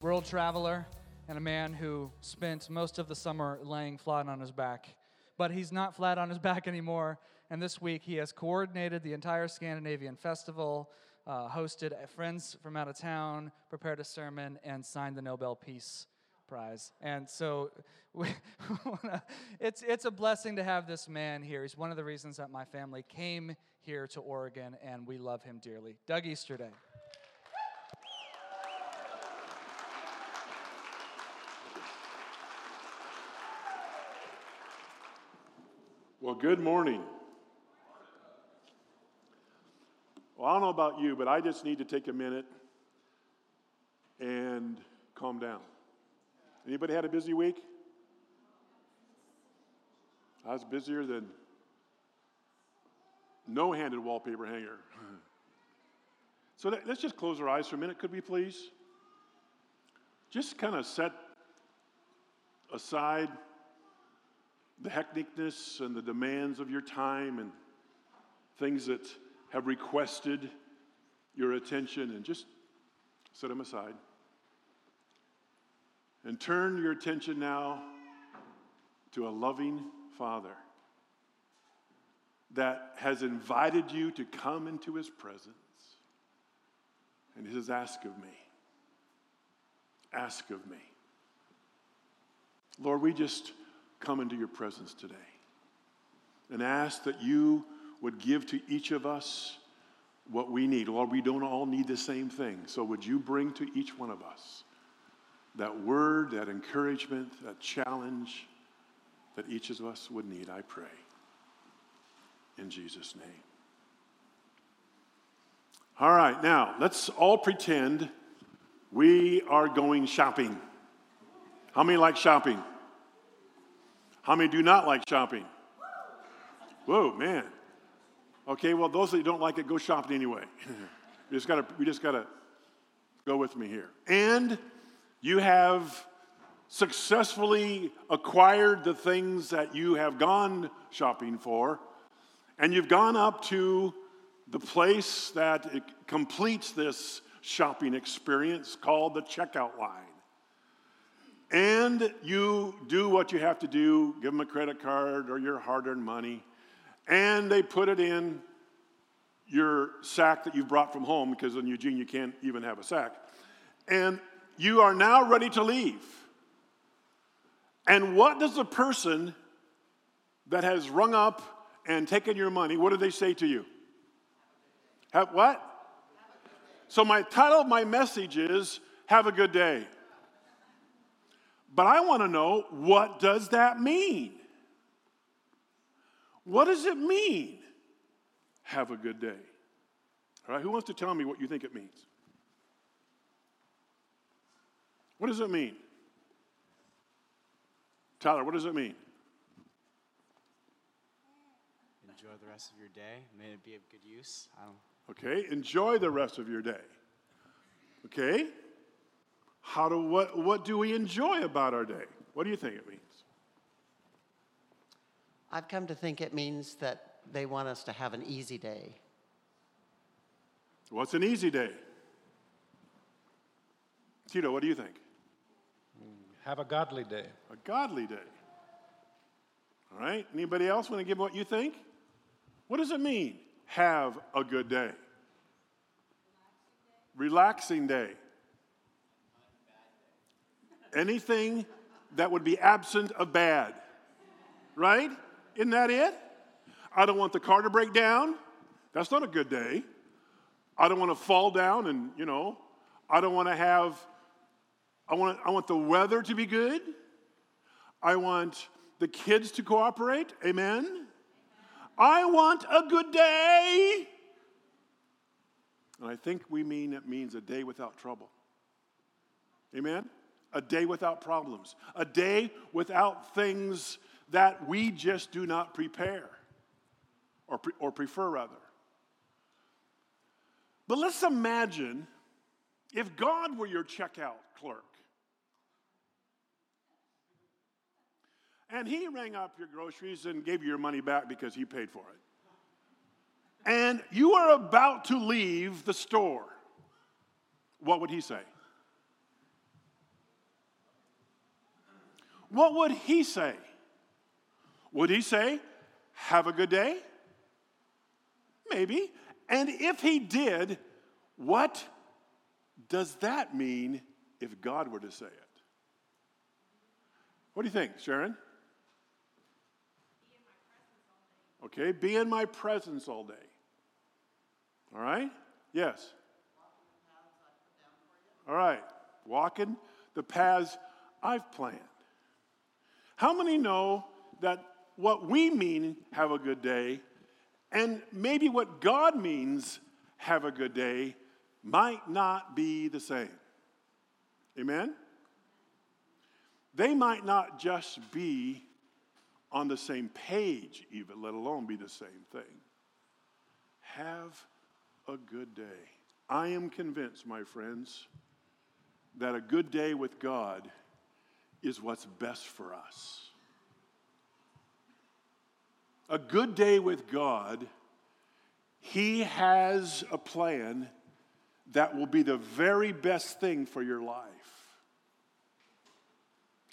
world traveler and a man who spent most of the summer laying flat on his back. But he's not flat on his back anymore, and this week he has coordinated the entire Scandinavian festival, uh, hosted friends from out of town, prepared a sermon, and signed the Nobel Peace Prize. And so we, it's, it's a blessing to have this man here. He's one of the reasons that my family came here to Oregon, and we love him dearly. Doug Easterday. Well, good morning. Well, I don't know about you, but I just need to take a minute and calm down. Anybody had a busy week? I was busier than no handed wallpaper hanger. so let's just close our eyes for a minute, could we please? Just kind of set aside the hecticness and the demands of your time and things that have requested your attention and just set them aside. And turn your attention now to a loving Father that has invited you to come into his presence. And he says, Ask of me. Ask of me. Lord, we just come into your presence today and ask that you would give to each of us what we need. Lord, we don't all need the same thing. So would you bring to each one of us that word, that encouragement, that challenge that each of us would need, I pray. In Jesus' name. All right, now let's all pretend we are going shopping. How many like shopping? How many do not like shopping? Whoa, man. Okay, well, those that don't like it, go shopping anyway. we just gotta, we just gotta go with me here. And you have successfully acquired the things that you have gone shopping for, and you've gone up to the place that completes this shopping experience called the checkout line and you do what you have to do give them a credit card or your hard earned money, and they put it in your sack that you've brought from home because in Eugene you can't even have a sack. And you are now ready to leave. And what does the person that has rung up and taken your money, what do they say to you? Have what? So my title of my message is Have a Good Day. But I want to know what does that mean? What does it mean? Have a good day. All right, who wants to tell me what you think it means? What does it mean? Tyler, what does it mean? Enjoy the rest of your day. May it be of good use. Okay, enjoy the rest of your day. Okay? How do, what, what do we enjoy about our day? What do you think it means? I've come to think it means that they want us to have an easy day. What's an easy day? Tito, what do you think? Have a godly day. A godly day. All right. Anybody else want to give what you think? What does it mean? Have a good day. Relaxing day anything that would be absent of bad. Right? Isn't that it? I don't want the car to break down. That's not a good day. I don't want to fall down and, you know, I don't want to have, I want, I want the weather to be good. I want the kids to cooperate. Amen. I want a good day. And I think we mean it means a day without trouble. Amen? A day without problems, a day without things that we just do not prepare or, pre- or prefer, rather. But let's imagine if God were your checkout clerk and he rang up your groceries and gave you your money back because he paid for it. And you are about to leave the store, what would he say? What would he say? Would he say, Have a good day? Maybe. And if he did, what does that mean if God were to say it? What do you think, Sharon? Okay, be in my presence all day. All right? Yes. All right, walking the paths I've planned. How many know that what we mean, have a good day, and maybe what God means, have a good day, might not be the same? Amen? They might not just be on the same page, even, let alone be the same thing. Have a good day. I am convinced, my friends, that a good day with God is what's best for us. A good day with God, He has a plan that will be the very best thing for your life.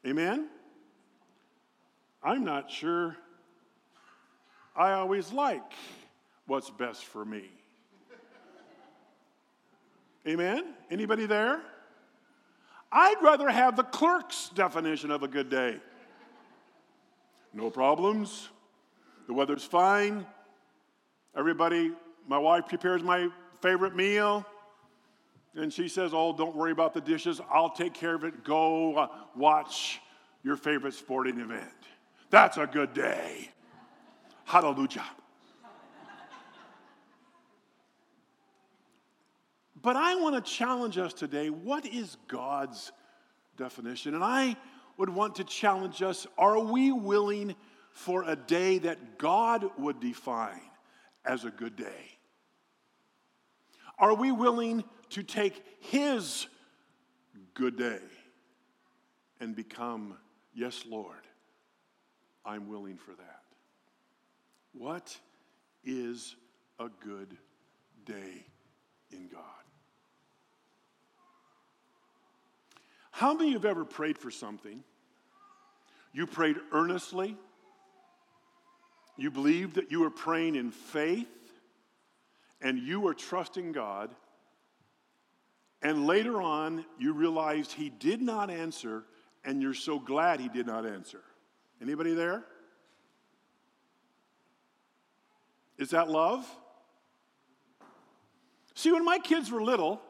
Amen? I'm not sure I always like what's best for me. Amen? Anybody there? I'd rather have the clerk's definition of a good day. No problems. The weather's fine. Everybody, my wife prepares my favorite meal. And she says, Oh, don't worry about the dishes. I'll take care of it. Go uh, watch your favorite sporting event. That's a good day. Hallelujah. But I want to challenge us today what is God's definition? And I would want to challenge us are we willing for a day that God would define as a good day? Are we willing to take His good day and become, yes, Lord, I'm willing for that? What is a good day in God? How many of you have ever prayed for something? You prayed earnestly. You believed that you were praying in faith and you were trusting God. And later on, you realized He did not answer, and you're so glad He did not answer. Anybody there? Is that love? See, when my kids were little,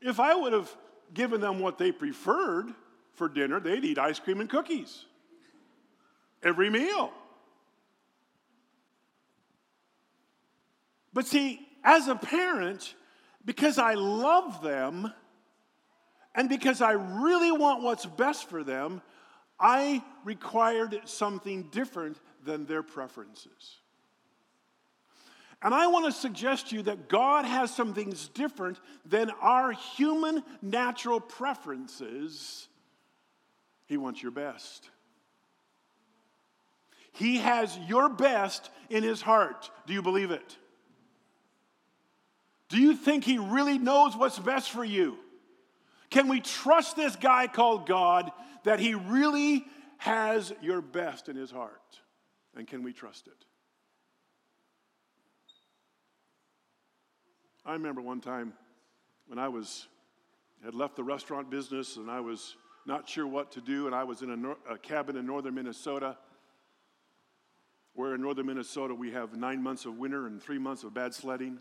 if I would have given them what they preferred for dinner, they'd eat ice cream and cookies every meal. But see, as a parent, because I love them and because I really want what's best for them, I required something different than their preferences. And I want to suggest to you that God has some things different than our human natural preferences. He wants your best. He has your best in his heart. Do you believe it? Do you think he really knows what's best for you? Can we trust this guy called God that he really has your best in his heart? And can we trust it? I remember one time when I was had left the restaurant business and I was not sure what to do, and I was in a, nor- a cabin in northern Minnesota. Where in northern Minnesota we have nine months of winter and three months of bad sledding.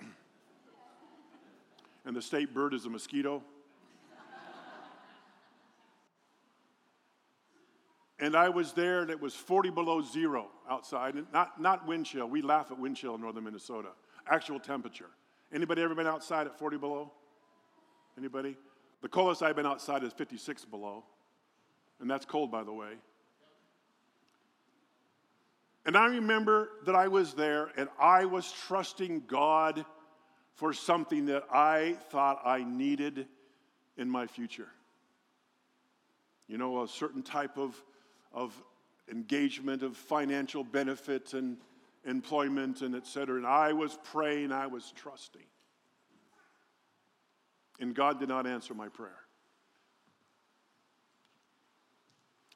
and the state bird is a mosquito. and I was there, and it was 40 below zero outside. Not, not wind chill. We laugh at wind chill in northern Minnesota actual temperature. Anybody ever been outside at 40 below? Anybody? The coldest I've been outside is 56 below. And that's cold, by the way. And I remember that I was there and I was trusting God for something that I thought I needed in my future. You know, a certain type of, of engagement, of financial benefit, and employment and et cetera. And I was praying, I was trusting. And God did not answer my prayer.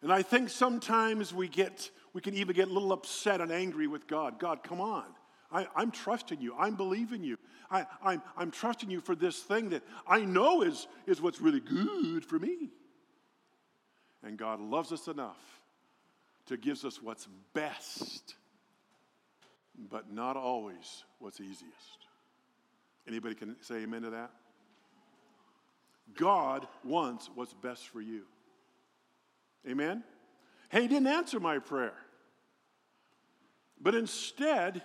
And I think sometimes we get, we can even get a little upset and angry with God. God, come on. I, am trusting you. I'm believing you. I, I'm, I'm trusting you for this thing that I know is, is what's really good for me. And God loves us enough to give us what's best, but not always what's easiest. Anybody can say amen to that? God wants what's best for you. Amen? Hey, he didn't answer my prayer. But instead,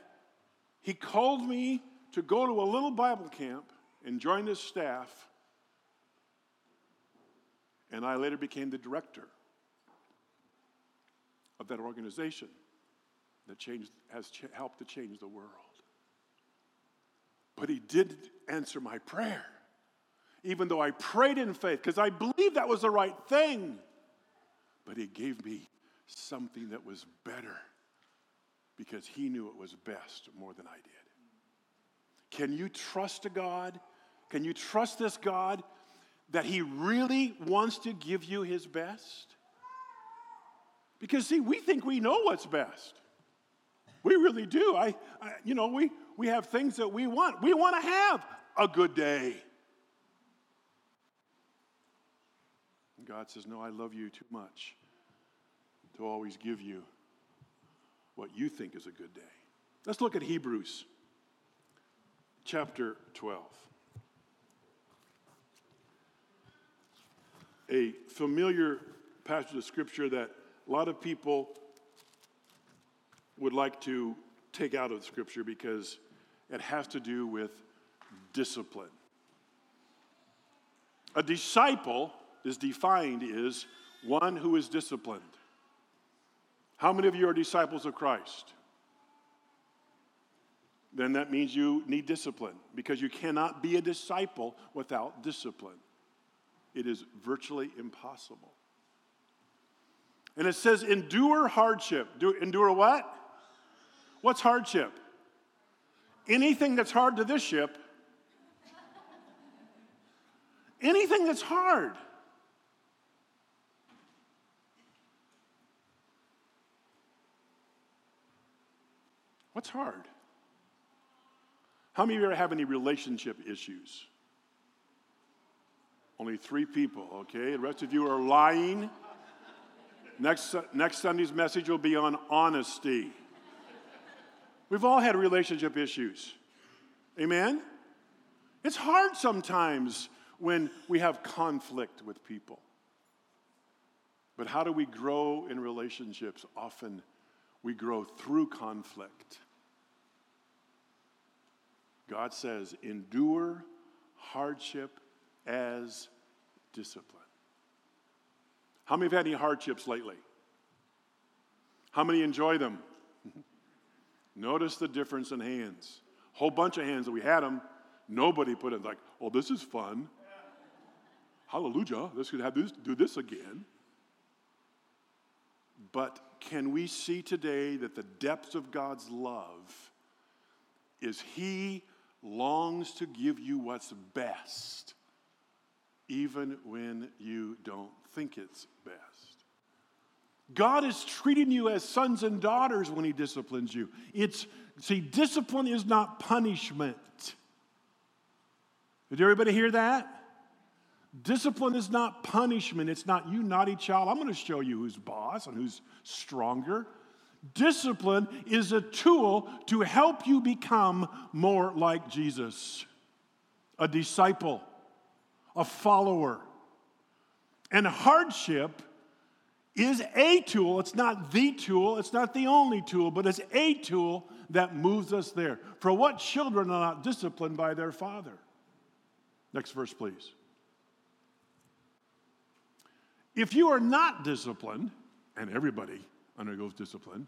he called me to go to a little Bible camp and join his staff. And I later became the director of that organization that changed, has ch- helped to change the world. But he did answer my prayer, even though I prayed in faith, because I believed that was the right thing. But he gave me something that was better because he knew it was best more than I did. Can you trust a God? Can you trust this God that he really wants to give you his best? Because, see, we think we know what's best. We really do. I, I, you know, we, we have things that we want. We want to have a good day. And God says, No, I love you too much to always give you what you think is a good day. Let's look at Hebrews chapter 12. A familiar passage of scripture that a lot of people would like to take out of Scripture because it has to do with discipline. A disciple is defined as one who is disciplined. How many of you are disciples of Christ? Then that means you need discipline because you cannot be a disciple without discipline. It is virtually impossible. And it says, endure hardship. Do, endure what? What's hardship? Anything that's hard to this ship. Anything that's hard. What's hard? How many of you ever have any relationship issues? Only three people, okay? The rest of you are lying. Next, next Sunday's message will be on honesty. We've all had relationship issues. Amen? It's hard sometimes when we have conflict with people. But how do we grow in relationships? Often we grow through conflict. God says, endure hardship as discipline. How many have had any hardships lately? How many enjoy them? Notice the difference in hands. Whole bunch of hands that we had them, nobody put it like, oh, this is fun. Hallelujah. Let's have this, do this again. But can we see today that the depths of God's love is He longs to give you what's best, even when you don't think it's best. God is treating you as sons and daughters when He disciplines you. It's, see, discipline is not punishment. Did everybody hear that? Discipline is not punishment. It's not you naughty child. I'm going to show you who's boss and who's stronger. Discipline is a tool to help you become more like Jesus, a disciple, a follower. And hardship is a tool. It's not the tool, it's not the only tool, but it's a tool that moves us there. For what children are not disciplined by their father? Next verse, please. If you are not disciplined, and everybody undergoes discipline,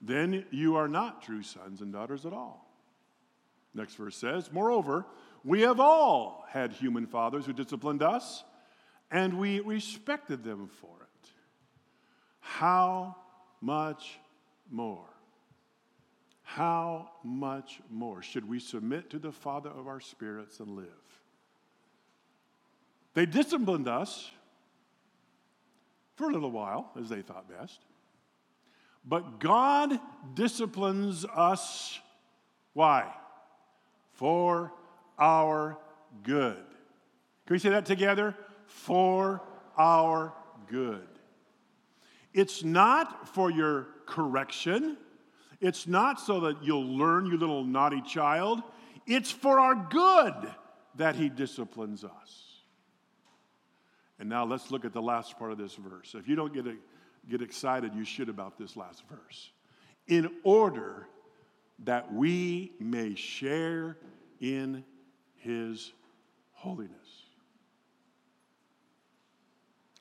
then you are not true sons and daughters at all. Next verse says, Moreover, we have all had human fathers who disciplined us and we respected them for it. How much more? How much more should we submit to the Father of our spirits and live? They disciplined us, for a little while, as they thought best. But God disciplines us. Why? For our good. Can we say that together? For our good. It's not for your correction. It's not so that you'll learn, you little naughty child. It's for our good that He disciplines us. And now let's look at the last part of this verse. If you don't get, get excited, you should about this last verse. In order that we may share in His holiness.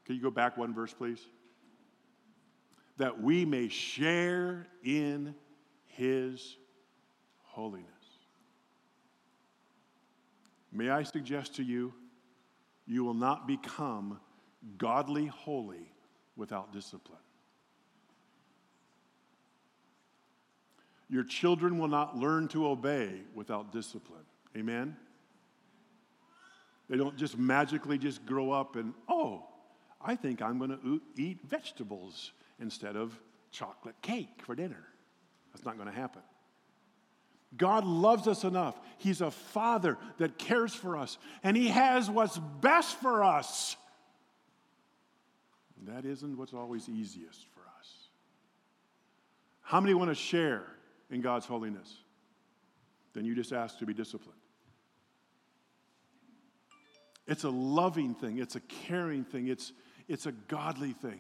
Can you go back one verse, please? That we may share in his holiness. May I suggest to you, you will not become godly holy without discipline. Your children will not learn to obey without discipline. Amen? They don't just magically just grow up and, oh, I think I'm going to eat vegetables instead of chocolate cake for dinner. That's not going to happen. God loves us enough. He's a father that cares for us, and He has what's best for us. And that isn't what's always easiest for us. How many want to share in God's holiness? Then you just ask to be disciplined. It's a loving thing, it's a caring thing, it's, it's a godly thing.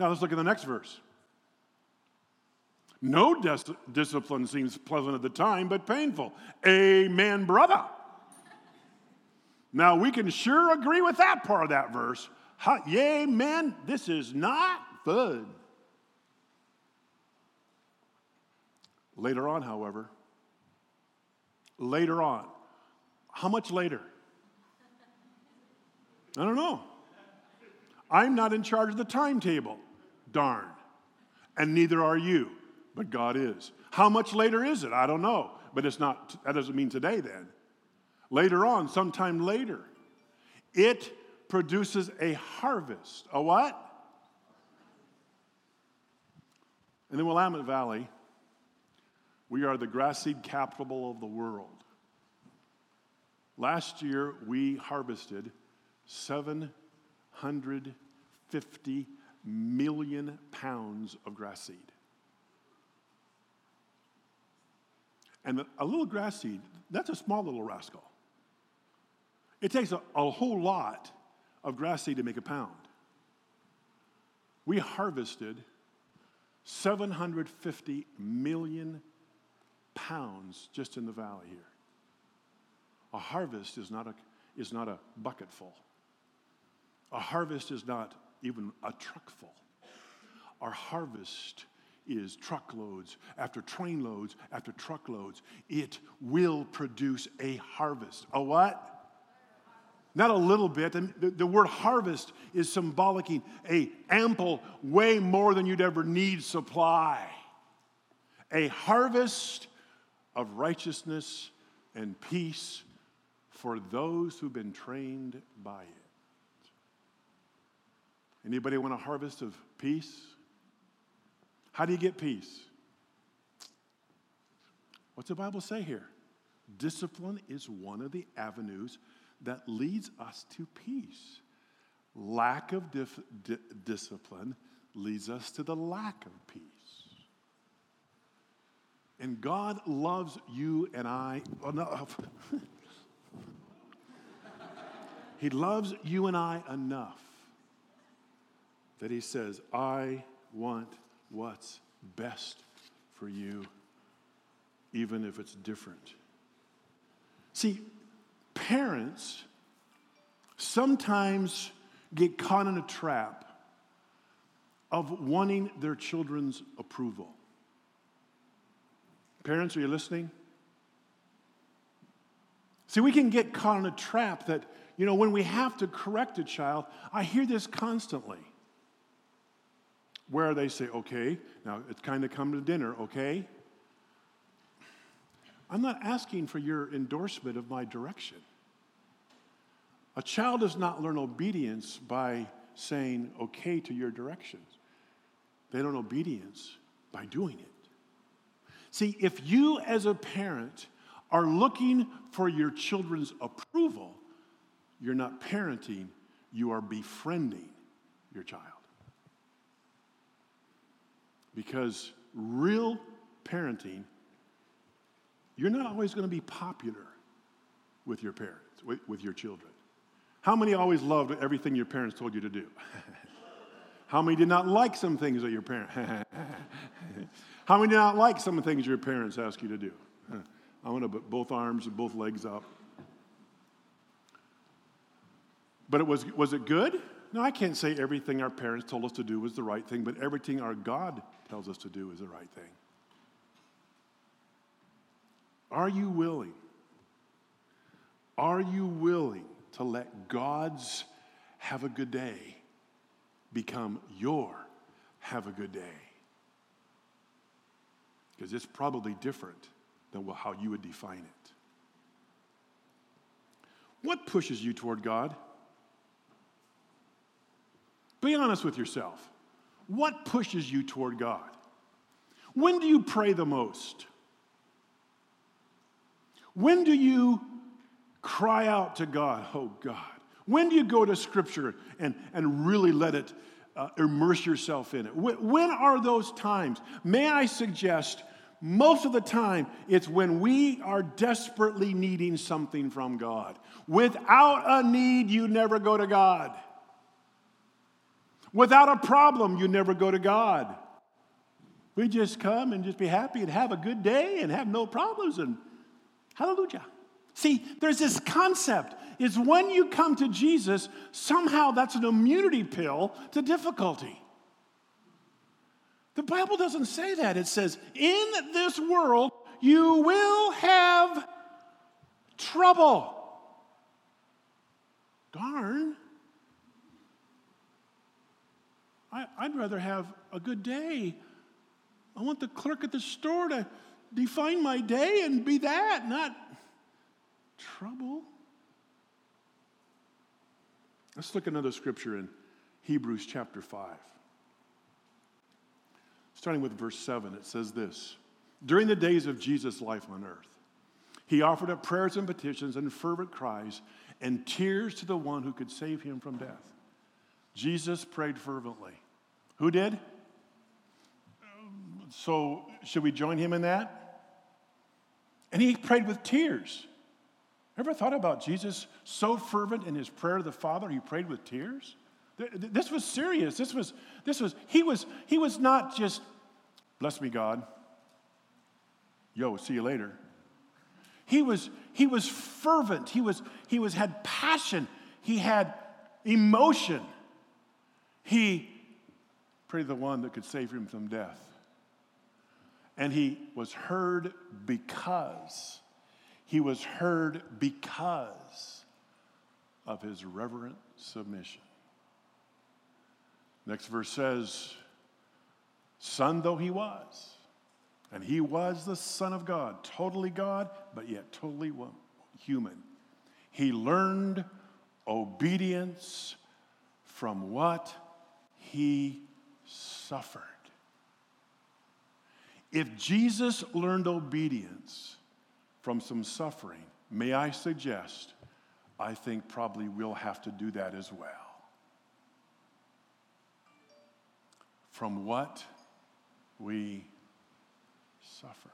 Now let's look at the next verse. No dis- discipline seems pleasant at the time, but painful. Amen, brother. Now we can sure agree with that part of that verse. Ha, yea, man, this is not fun. Later on, however, later on, how much later? I don't know. I'm not in charge of the timetable, darn. And neither are you but God is. How much later is it? I don't know. But it's not, that doesn't mean today then. Later on, sometime later, it produces a harvest. A what? In the Willamette Valley, we are the grass seed capital of the world. Last year, we harvested 750 million pounds of grass seed. And a little grass seed, that's a small little rascal. It takes a, a whole lot of grass seed to make a pound. We harvested 750 million pounds just in the valley here. A harvest is not a, is not a bucket full. A harvest is not even a truck full. Our harvest is truckloads after trainloads after truckloads. It will produce a harvest. A what? Not a little bit. The, word harvest is symbolicing a ample, way more than you'd ever need supply. A harvest of righteousness and peace for those who've been trained by it. Anybody want a harvest of peace? How do you get peace? What's the Bible say here? Discipline is one of the avenues that leads us to peace. Lack of dif- di- discipline leads us to the lack of peace. And God loves you and I. enough. he loves you and I enough that He says, I want what's best for you, even if it's different. See, parents sometimes get caught in a trap of wanting their children's approval. Parents, are you listening? See, we can get caught in a trap that, you know, when we have to correct a child, I hear this constantly where they say, okay, now it's kind of come to dinner, okay? I'm not asking for your endorsement of my direction. A child does not learn obedience by saying okay to your directions. They learn obedience by doing it. See, if you as a parent are looking for your children's approval, you're not parenting, you are befriending your child. Because real parenting, you're not always going to be popular with your parents, with, with your children. How many always loved everything your parents told you to do? How many did not like some things that your parents? How many did not like some of the things your parents asked you to do? I want to put both arms and both legs up. But it was, was it good? No, I can't say everything our parents told us to do was the right thing, but everything our God tells us to do is the right thing. Are you willing? Are you willing to let God's have a good day become your have a good day? Because it's probably different than how you would define it. What pushes you toward God? Be honest with yourself. What pushes you toward God? When do you pray the most? When do you cry out to God, oh God? When do you go to Scripture and, and really let it uh, immerse yourself in it? When, when are those times? May I suggest most of the time, it's when we are desperately needing something from God. Without a need, you never go to God. Without a problem, you never go to God. We just come and just be happy and have a good day and have no problems and hallelujah. See, there's this concept is when you come to Jesus, somehow that's an immunity pill to difficulty. The Bible doesn't say that. It says, in this world, you will have trouble. Darn. I, would rather have a good day. I want the clerk at the store to define my day and be that, not trouble. Let's look at another scripture in Hebrews chapter 5. Starting with verse 7, it says this During the days of Jesus' life on earth, he offered up prayers and petitions and fervent cries and tears to the one who could save him from death. Jesus prayed fervently. Who did? So, should we join him in that? And he prayed with tears. Ever thought about Jesus so fervent in his prayer to the Father, he prayed with tears? This was serious. This was, this was, he was, he was not just, bless me, God. Yo, see you later. He was, he was fervent. He was, he was had passion. He had emotion. He prayed the one that could save him from death. And he was heard because, he was heard because of his reverent submission. Next verse says, Son though he was, and he was the Son of God, totally God, but yet totally human. He learned obedience from what he suffered. If Jesus learned obedience from some suffering, may I suggest, I think probably we'll have to do that as well. From what we suffer.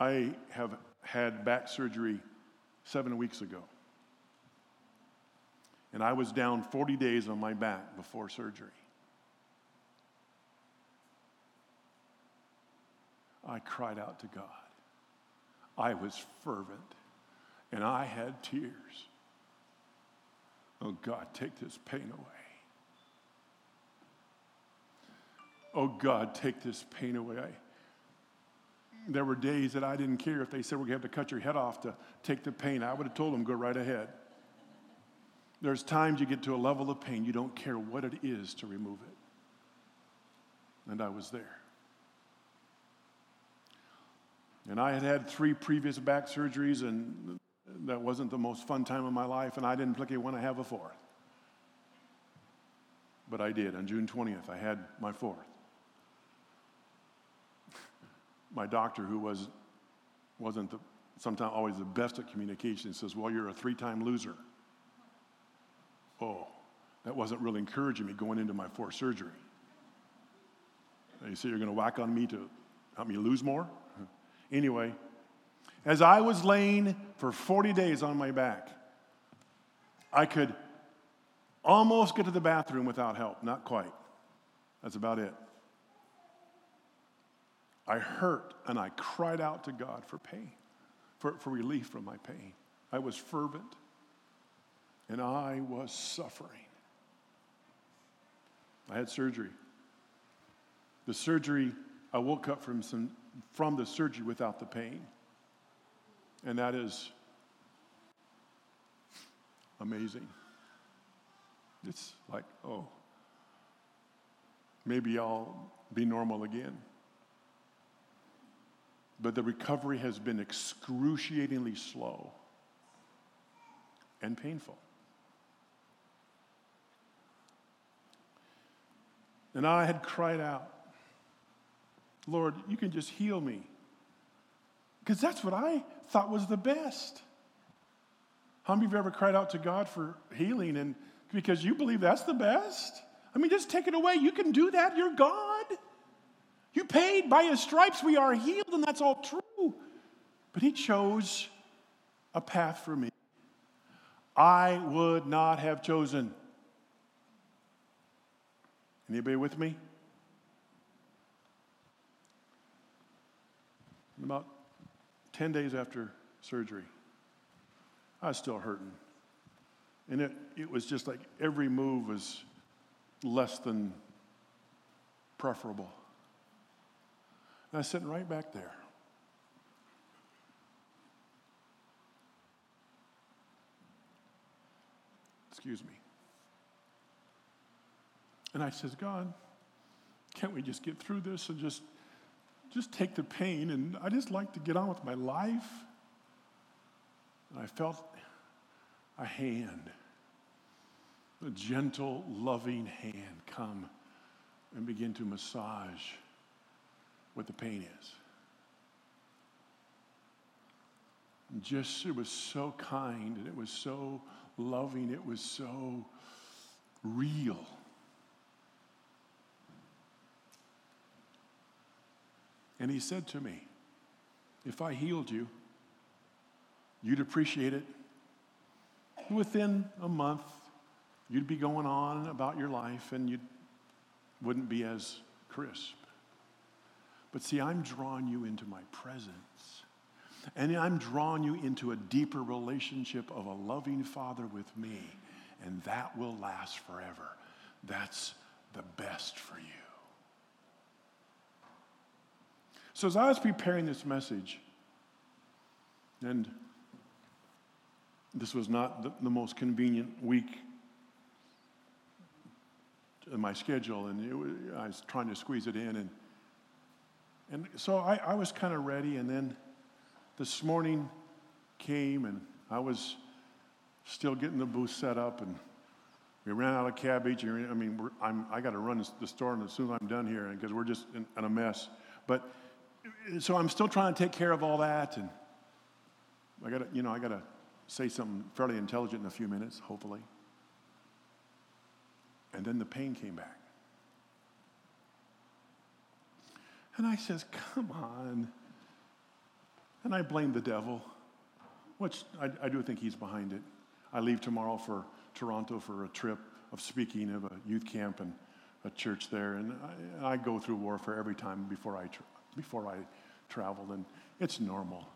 I have had back surgery seven weeks ago. And I was down 40 days on my back before surgery. I cried out to God. I was fervent and I had tears. Oh God, take this pain away. Oh God, take this pain away. There were days that I didn't care if they said we're going to have to cut your head off to take the pain. I would have told them, go right ahead. There's times you get to a level of pain, you don't care what it is to remove it. And I was there. And I had had three previous back surgeries, and that wasn't the most fun time of my life, and I didn't particularly want to have a fourth. But I did. On June 20th, I had my fourth. My doctor, who was, wasn't the, sometimes always the best at communication, says, Well, you're a three time loser. Oh, that wasn't really encouraging me going into my fourth surgery. You say you're going to whack on me to help me lose more? Anyway, as I was laying for 40 days on my back, I could almost get to the bathroom without help. Not quite. That's about it. I hurt and I cried out to God for pain, for, for relief from my pain. I was fervent and I was suffering. I had surgery. The surgery, I woke up from, some, from the surgery without the pain. And that is amazing. It's like, oh, maybe I'll be normal again. But the recovery has been excruciatingly slow and painful. And I had cried out, Lord, you can just heal me. Because that's what I thought was the best. How many of you ever cried out to God for healing and because you believe that's the best? I mean, just take it away. You can do that. You're God. You paid by his stripes, we are healed, and that's all true. But he chose a path for me I would not have chosen. Anybody with me? About 10 days after surgery, I was still hurting. And it, it was just like every move was less than preferable. And I was sitting right back there. Excuse me. And I says, God, can't we just get through this and just just take the pain and I just like to get on with my life? And I felt a hand, a gentle, loving hand come and begin to massage what the pain is. And just, it was so kind and it was so loving, it was so real. And he said to me, If I healed you, you'd appreciate it. Within a month, you'd be going on about your life and you wouldn't be as crisp. But see, I'm drawing you into my presence. And I'm drawing you into a deeper relationship of a loving Father with me. And that will last forever. That's the best for you. So, as I was preparing this message, and this was not the, the most convenient week in my schedule, and was, I was trying to squeeze it in. And, and so I, I was kind of ready, and then this morning came, and I was still getting the booth set up, and we ran out of cabbage. And, I mean, I'm, I got to run the store and as soon as I'm done here because we're just in, in a mess. But so I'm still trying to take care of all that, and I got to, you know, I got to say something fairly intelligent in a few minutes, hopefully. And then the pain came back. And I says, come on. And I blame the devil, which I, I do think he's behind it. I leave tomorrow for Toronto for a trip of speaking of a youth camp and a church there. And I, I go through warfare every time before I, before I traveled, and it's normal.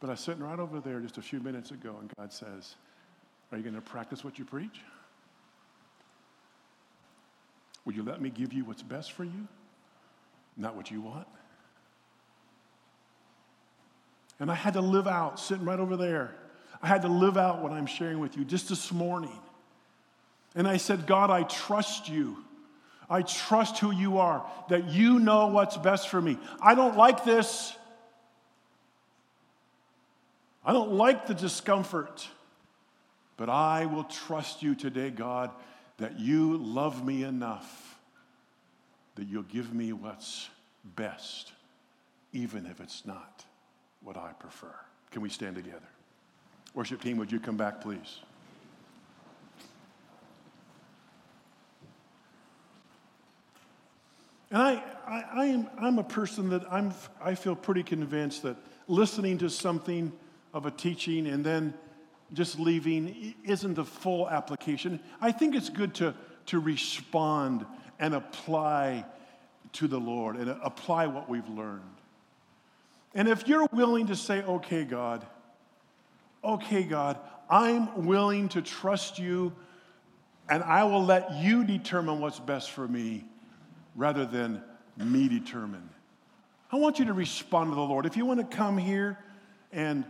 But I was sitting right over there just a few minutes ago, and God says, Are you going to practice what you preach? Will you let me give you what's best for you, not what you want? And I had to live out, sitting right over there. I had to live out what I'm sharing with you just this morning. And I said, God, I trust you. I trust who you are, that you know what's best for me. I don't like this. I don't like the discomfort, but I will trust you today, God, that you love me enough that you'll give me what's best, even if it's not what I prefer. Can we stand together? Worship team, would you come back, please? And I, I, I am, I'm a person that I'm, I feel pretty convinced that listening to something of a teaching and then just leaving isn't the full application. I think it's good to, to respond and apply to the Lord and apply what we've learned. And if you're willing to say, okay, God, okay, God, I'm willing to trust you and I will let you determine what's best for me rather than me determine. I want you to respond to the Lord. If you want to come here and,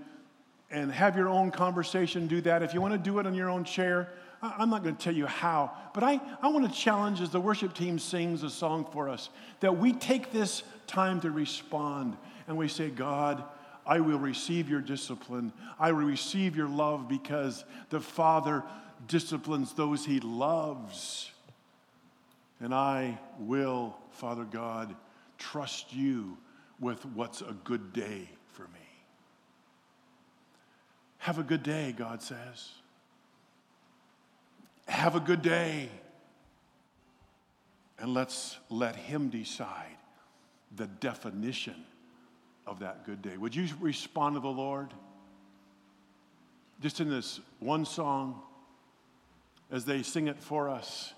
and have your own conversation, do that. If you want to do it on your own chair, I'm not going to tell you how, but I, I want to challenge as the worship team sings a song for us that we take this time to respond and we say, God, I will receive your discipline. I will receive your love because the Father disciplines those he loves. And I will, Father God, trust you with what's a good day for me. Have a good day, God says. Have a good day. And let's let Him decide the definition of that good day. Would you respond to the Lord? Just in this one song, as they sing it for us.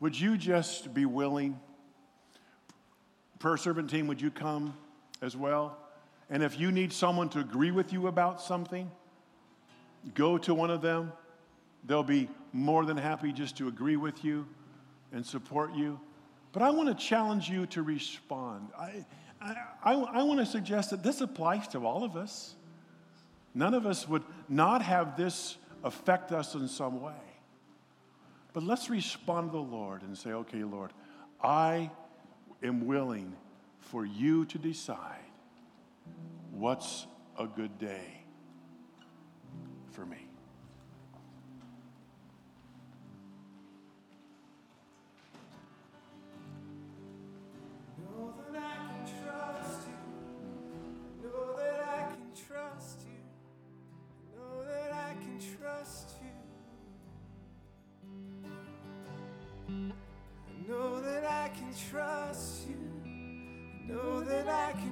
Would you just be willing? Prayer servant team, would you come as well? And if you need someone to agree with you about something, go to one of them. They'll be more than happy just to agree with you and support you. But I want to challenge you to respond. I, I, I, I want to suggest that this applies to all of us. None of us would not have this affect us in some way. But let's respond to the Lord and say, okay, Lord, I am willing for you to decide what's a good day for me.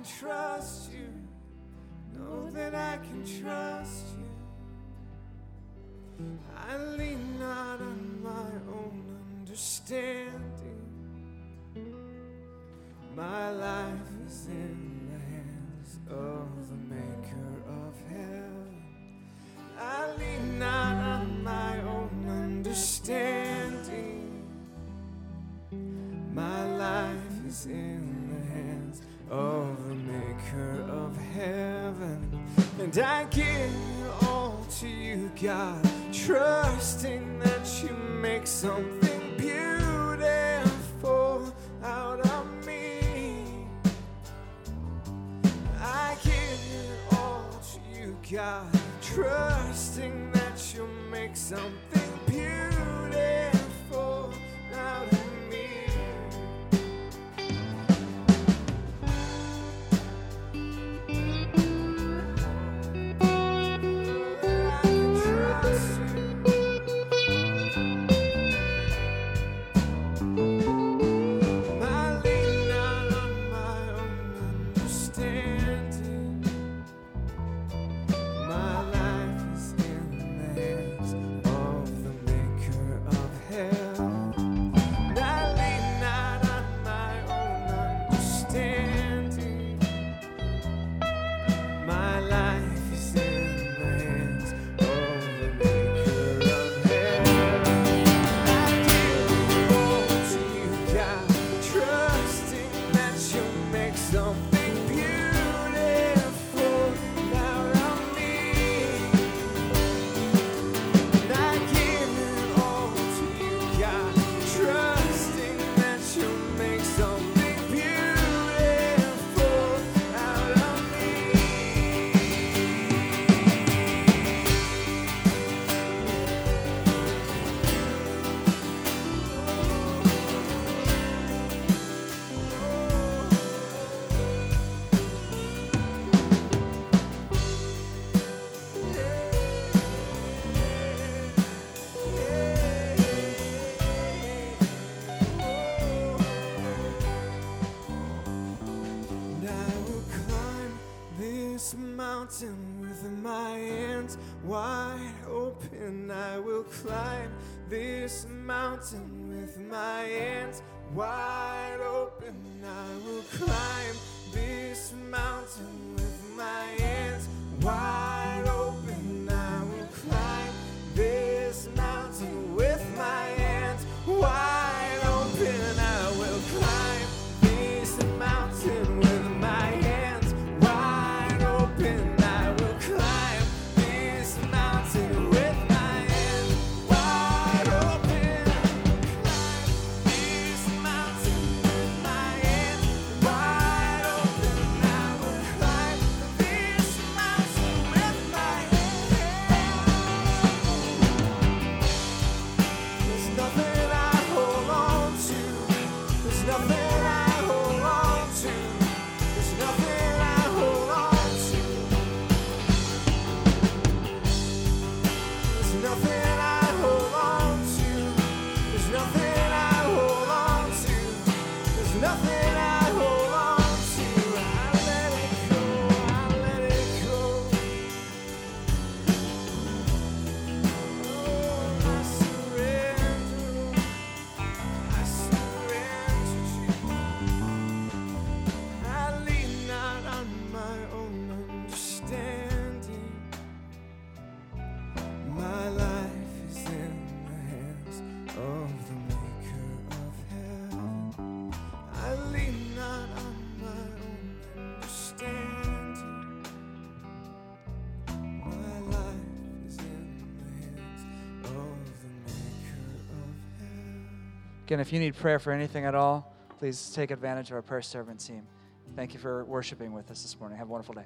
Trust you. Know that I can trust you. I lean not on my own understanding. And I give it all to you, God, trusting that you make something beautiful out of me. I give it all to you, God, trusting that you'll make something this mountain with my hands wide open. I will climb. Again, if you need prayer for anything at all, please take advantage of our prayer servant team. Thank you for worshiping with us this morning. Have a wonderful day.